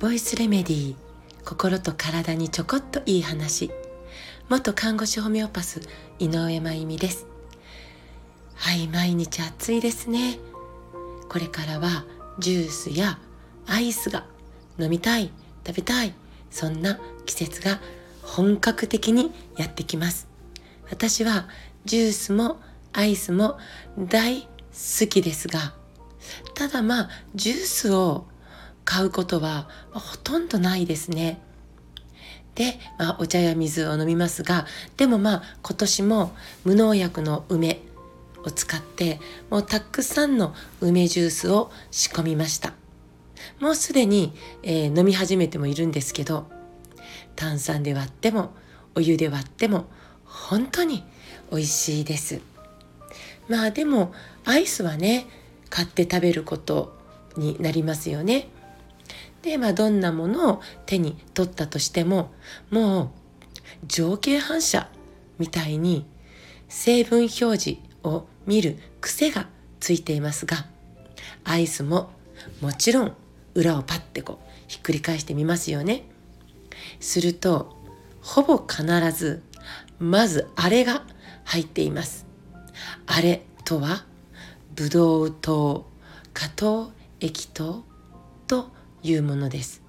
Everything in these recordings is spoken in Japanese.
ボイスレメディー心と体にちょこっといい話。元看護師ホメオパス井上真由美です。はい毎日暑いですね。これからはジュースやアイスが飲みたい食べたいそんな季節が本格的にやってきます。私はジュースもアイスも大好きですがただまあジュースを買うことはほとんどないですね。で、まあ、お茶や水を飲みますがでもまあ今年も無農薬の梅を使ってもうたくさんの梅ジュースを仕込みました。もうすでに、えー、飲み始めてもいるんですけど炭酸で割ってもお湯で割っても本当に美味しいです。まあでもアイスはね買って食べることになりますよねでまあどんなものを手に取ったとしてももう情景反射みたいに成分表示を見る癖がついていますがアイスももちろん裏をパッてこうひっくり返してみますよね。するとほぼ必ずまずあれが入っています。あれとはブドウ糖果糖液糖というものです。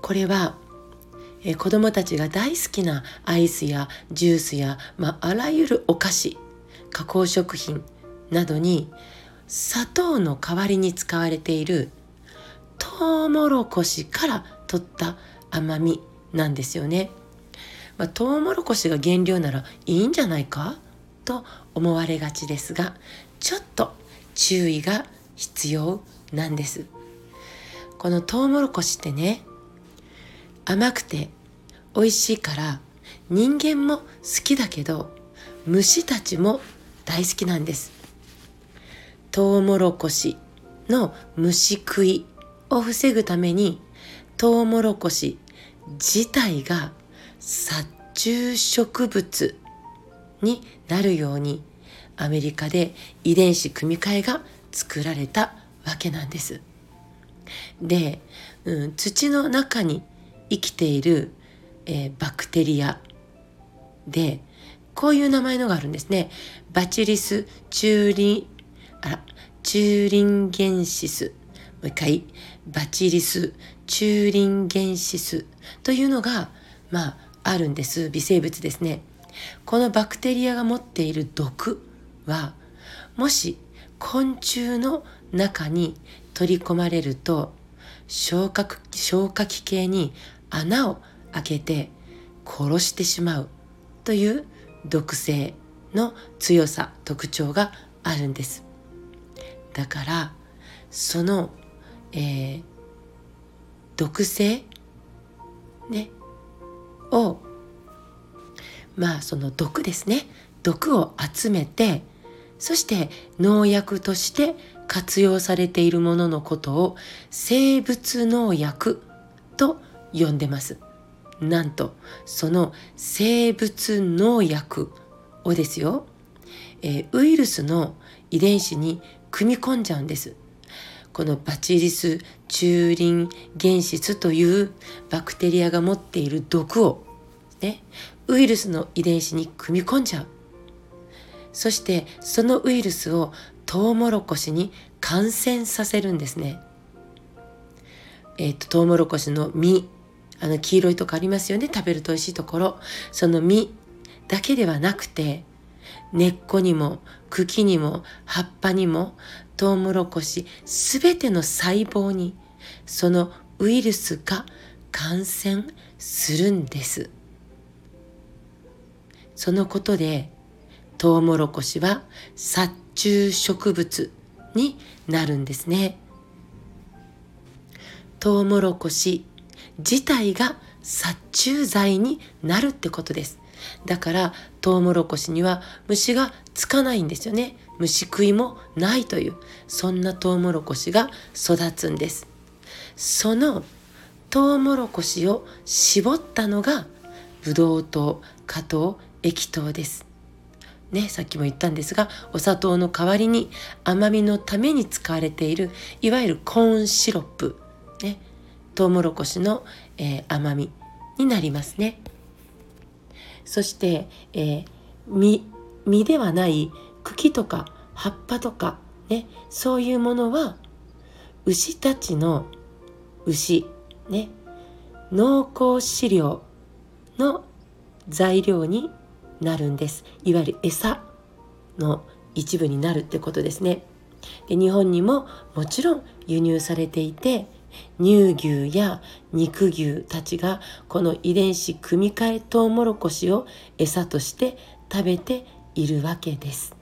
これはえ子供たちが大好きなアイスやジュースや、まあ、あらゆるお菓子加工食品などに砂糖の代わりに使われているトウモロコシから取った甘みなんですよね。まあ、トウモロコシが原料ならいいんじゃないか？と思われがちですがちょっと注意が必要なんです。このトウモロコシってね甘くて美味しいから人間も好きだけど虫たちも大好きなんです。トウモロコシの虫食いを防ぐためにトウモロコシ自体が殺虫植物になるようにアメリカで遺伝子組み換えが作られたわけなんです。で、うん、土の中に生きている、えー、バクテリアでこういう名前のがあるんですね。バチリスチューリンあら、チューリンゲンシス。もう一回、バチリス、チューリンゲンシスというのが、まあ、あるんです。微生物ですね。このバクテリアが持っている毒は、もし昆虫の中に取り込まれると、消化消化器系に穴を開けて殺してしまうという毒性の強さ特徴があるんですだからその、えー、毒性ねをまあその毒ですね毒を集めてそして農薬として活用されているもののことを生物農薬と呼んでます。なんとその生物農薬をですよ、えー、ウイルスの遺伝子に組み込んじゃうんです。このバチリスチューリン原質というバクテリアが持っている毒を、ね、ウイルスの遺伝子に組み込んじゃう。そしてそのウイルスをトウモロコシに感染させるんですね。えっ、ー、とトウモロコシの実あの黄色いとこありますよね食べると美味しいところその実だけではなくて根っこにも茎にも葉っぱにもトウモロコシすべての細胞にそのウイルスが感染するんですそのことでトウモロコシは殺虫植物になるんですねトウモロコシ自体が殺虫剤になるってことです。だからトウモロコシには虫がつかないんですよね。虫食いもないというそんなトウモロコシが育つんです。そのトウモロコシを絞ったのがブドウ糖、果糖、液糖です。ね、さっきも言ったんですがお砂糖の代わりに甘みのために使われているいわゆるコーンシロップ、ね、トウモロコシの、えー、甘みになりますね。そして、えー、実実ではない茎とか葉っぱとか、ね、そういうものは牛たちの牛、ね、濃厚飼料の材料になるんですいわゆる餌の一部になるってことですねで日本にももちろん輸入されていて乳牛や肉牛たちがこの遺伝子組み換えトウモロコシを餌として食べているわけです。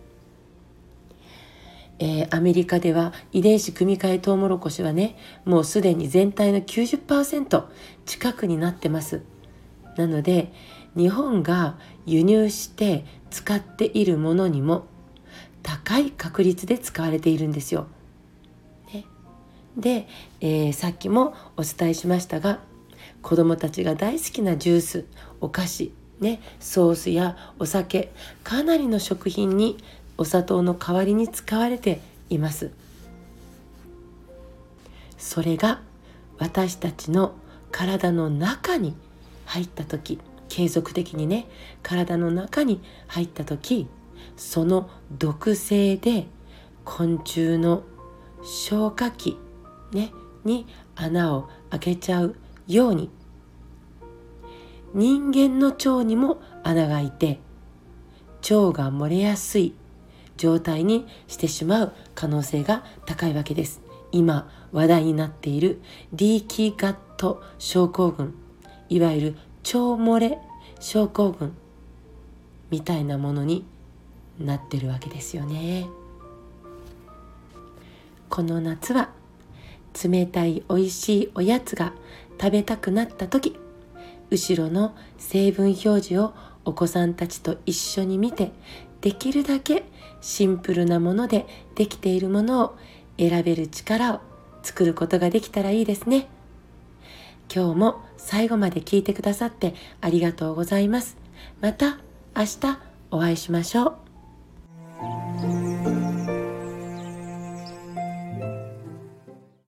えー、アメリカでは遺伝子組み換えトウモロコシはねもうすでに全体の90%近くになってます。なので日本が輸入して使っているものにも高い確率で使われているんですよ。ね、で、えー、さっきもお伝えしましたが子どもたちが大好きなジュースお菓子、ね、ソースやお酒かなりの食品にお砂糖の代わりに使われています。それが私たちの体の中に入った時継続的にね体の中に入った時その毒性で昆虫の消化器、ね、に穴を開けちゃうように人間の腸にも穴が開いて腸が漏れやすい状態にしてしまう可能性が高いわけです。今話題になっているリーキーガット症候群いわゆる腸漏れ症候群みたいなものになってるわけですよね。この夏は冷たい美味しいおやつが食べたくなった時後ろの成分表示をお子さんたちと一緒に見てできるだけシンプルなものでできているものを選べる力を作ることができたらいいですね。今日も最後まで聞いてくださってありがとうございます。また明日お会いしましょう。